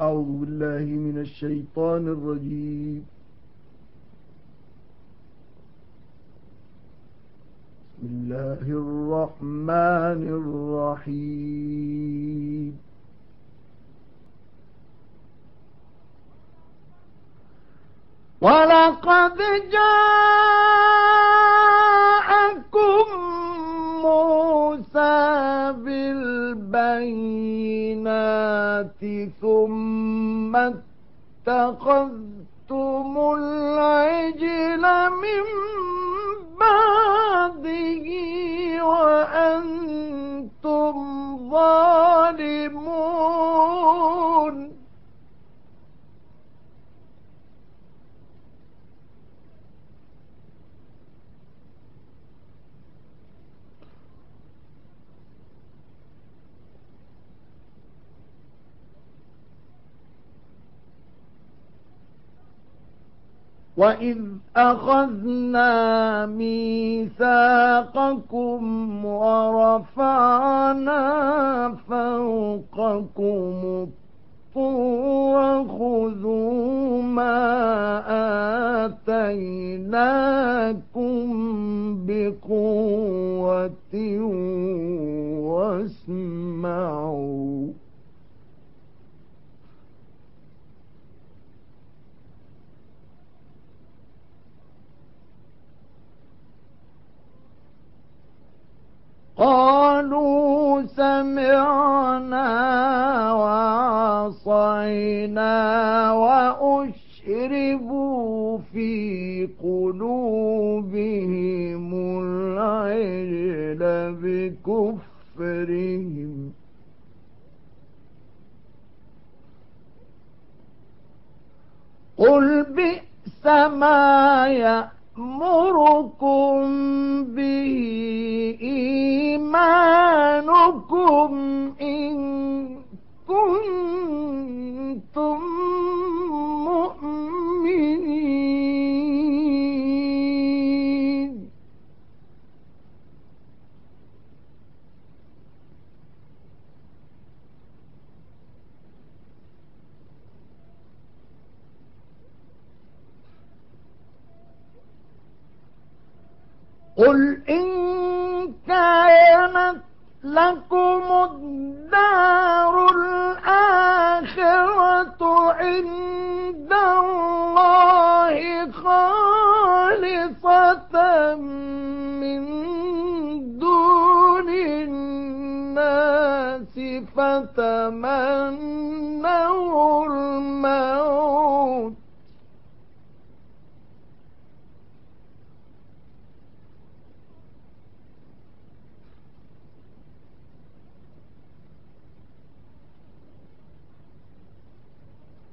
أعوذ بالله من الشيطان الرجيم. بسم الله الرحمن الرحيم. ولقد جاءكم موسى بالبينات. ثم اتخذتم العجل من بعده وأنتم ظالمون وإذ أخذنا ميثاقكم ورفعنا فوقكم الطور خذوا ما آتيناكم سمعنا وعصينا وأشربوا في قلوبهم العجل بكفرهم. قل بئس ما يأتي يأمركم به إيمانكم إن كنتم كانت لكم الدار الآخرة عند الله خالصة من دون الناس فتمنوا الموت.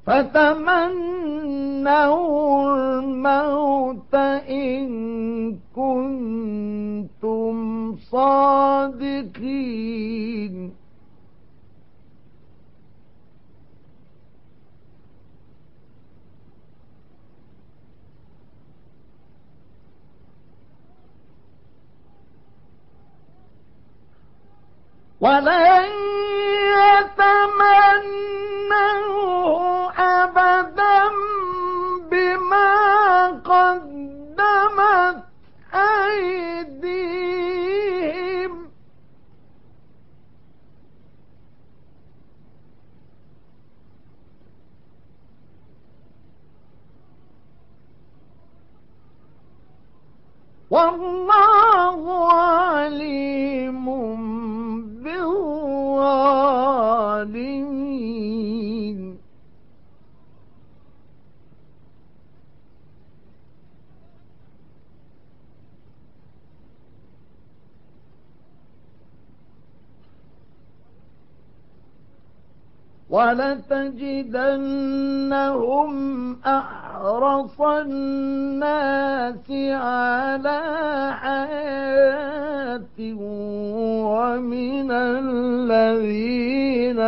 فتمنوا الموت إن كنتم صادقين. ولن والله ولتجدنهم أحرص الناس على حياة ومن الذين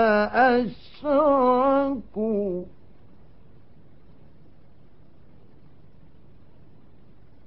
أشركوا.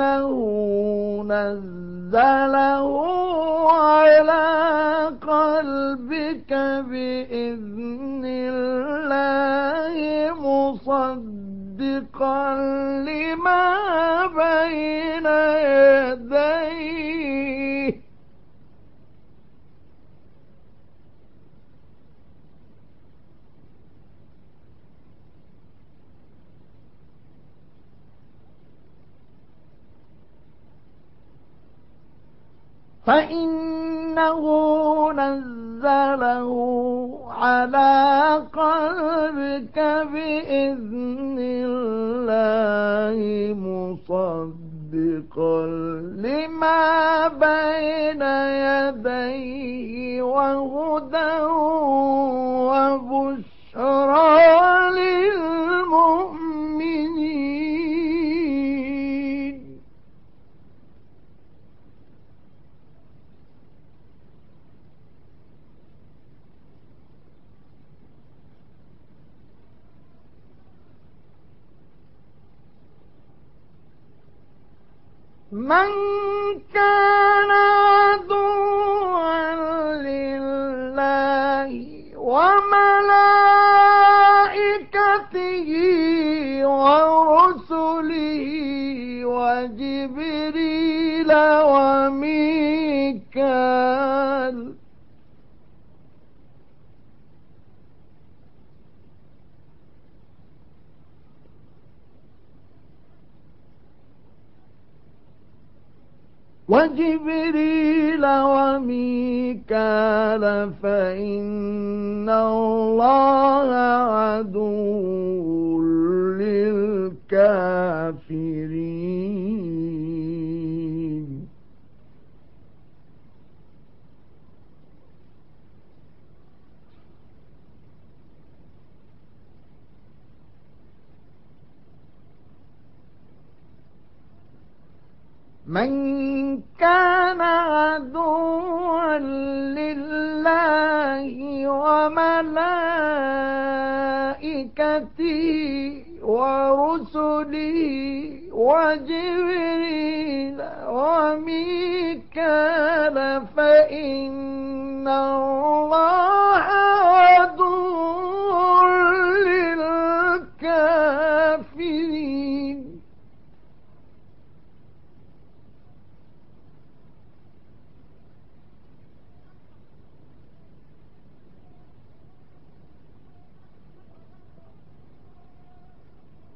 نزل نزله على قلبك بإذن الله مصدقا لما بين يديه فإنه نزله على قلبك بإذن الله مصدقا لما بين يديه وهدى وجبريل وميكال فإن الله عدو للكافرين. من كان عدوا لله وملائكته ورسله وجبريل وميكال فإن الله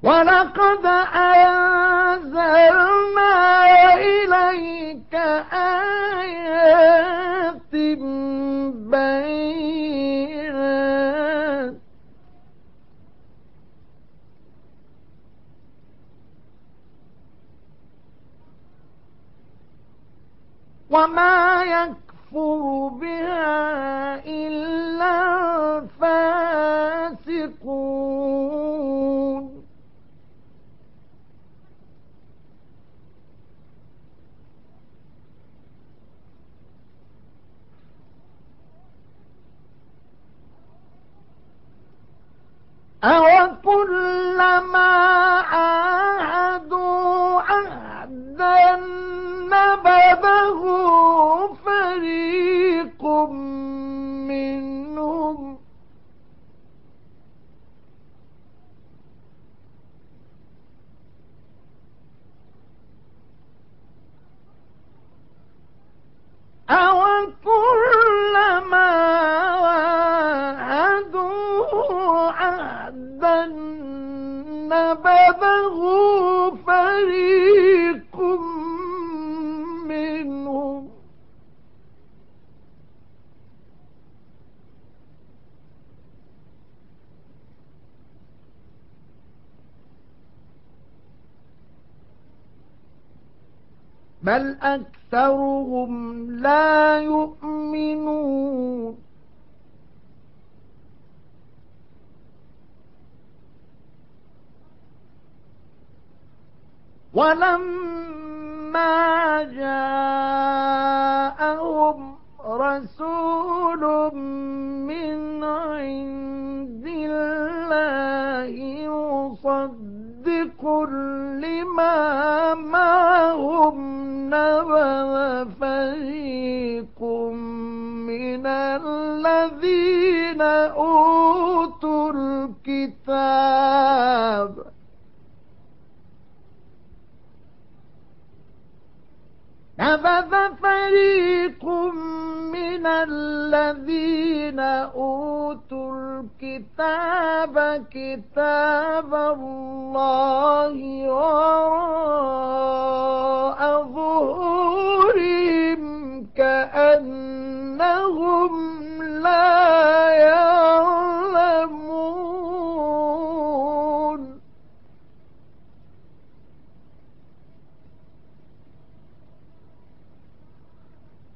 ولقد أنزلنا إليك آيات بينات. وما يكفر بها إلا الفاسقون أوكلما بل أكثرهم لا يؤمنون. ولما جاءهم رسول من عند الله مصدق فريق من الذين أوتوا الكتاب كتاب الله وراء ظهورهم كأنهم لا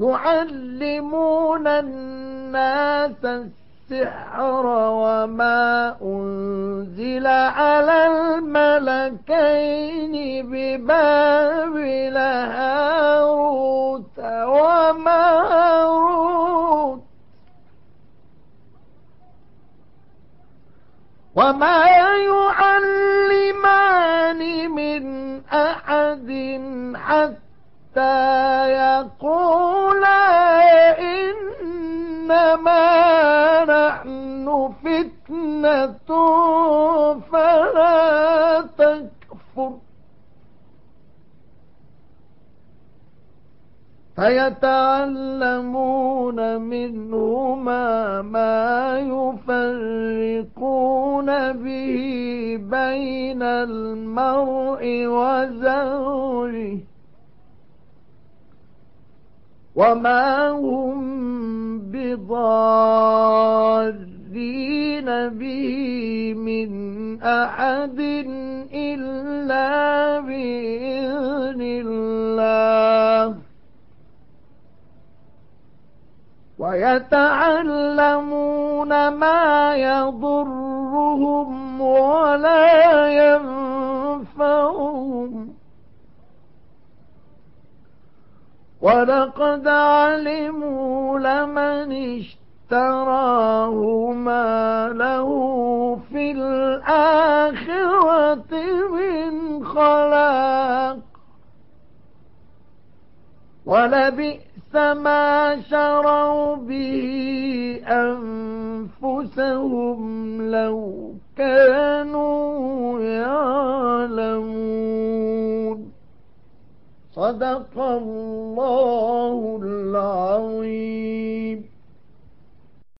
يعلمون الناس السحر وما أنزل على الملكين ببابل هاروت وماروت وما يعلمان من أحد حتى فلا تكفر. فيتعلمون منهما ما يفرقون به بين المرء وزوجه. وما هم بضارين به من أحد إلا بإذن الله. ويتعلمون ما يضرهم ولا ينفعهم. ولقد علموا لمن اشتراه ما له في الآخرة من خلاق. ولبئس ما شروا به أنفسهم لو كانوا يعلمون. صدق الله العظيم.